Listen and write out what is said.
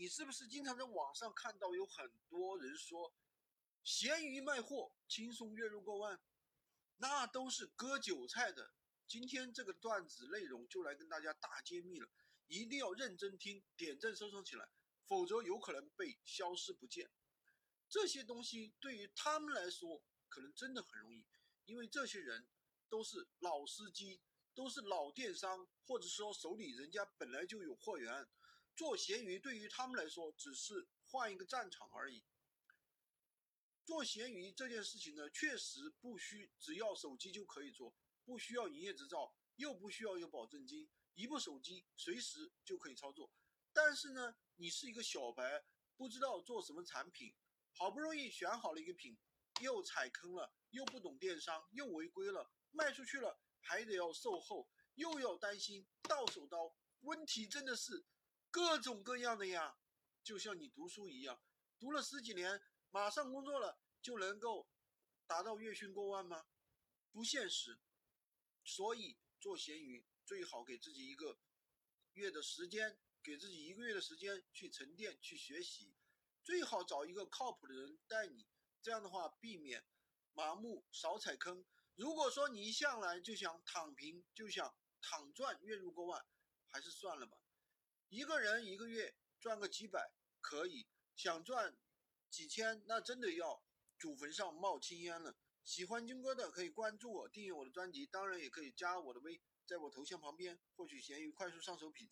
你是不是经常在网上看到有很多人说，闲鱼卖货轻松月入过万？那都是割韭菜的。今天这个段子内容就来跟大家大揭秘了，一定要认真听，点赞收藏起来，否则有可能被消失不见。这些东西对于他们来说，可能真的很容易，因为这些人都是老司机，都是老电商，或者说手里人家本来就有货源。做闲鱼对于他们来说，只是换一个战场而已。做闲鱼这件事情呢，确实不需只要手机就可以做，不需要营业执照，又不需要有保证金，一部手机随时就可以操作。但是呢，你是一个小白，不知道做什么产品，好不容易选好了一个品，又踩坑了，又不懂电商，又违规了，卖出去了还得要售后，又要担心到手刀，问题真的是各种各样的呀。就像你读书一样，读了十几年。马上工作了就能够达到月薪过万吗？不现实。所以做闲鱼最好给自己一个月的时间，给自己一个月的时间去沉淀、去学习。最好找一个靠谱的人带你，这样的话避免麻木、少踩坑。如果说你一向来就想躺平，就想躺赚月入过万，还是算了吧。一个人一个月赚个几百可以，想赚。几千，那真的要祖坟上冒青烟了。喜欢军哥的可以关注我，订阅我的专辑，当然也可以加我的微，在我头像旁边获取闲鱼快速上手品。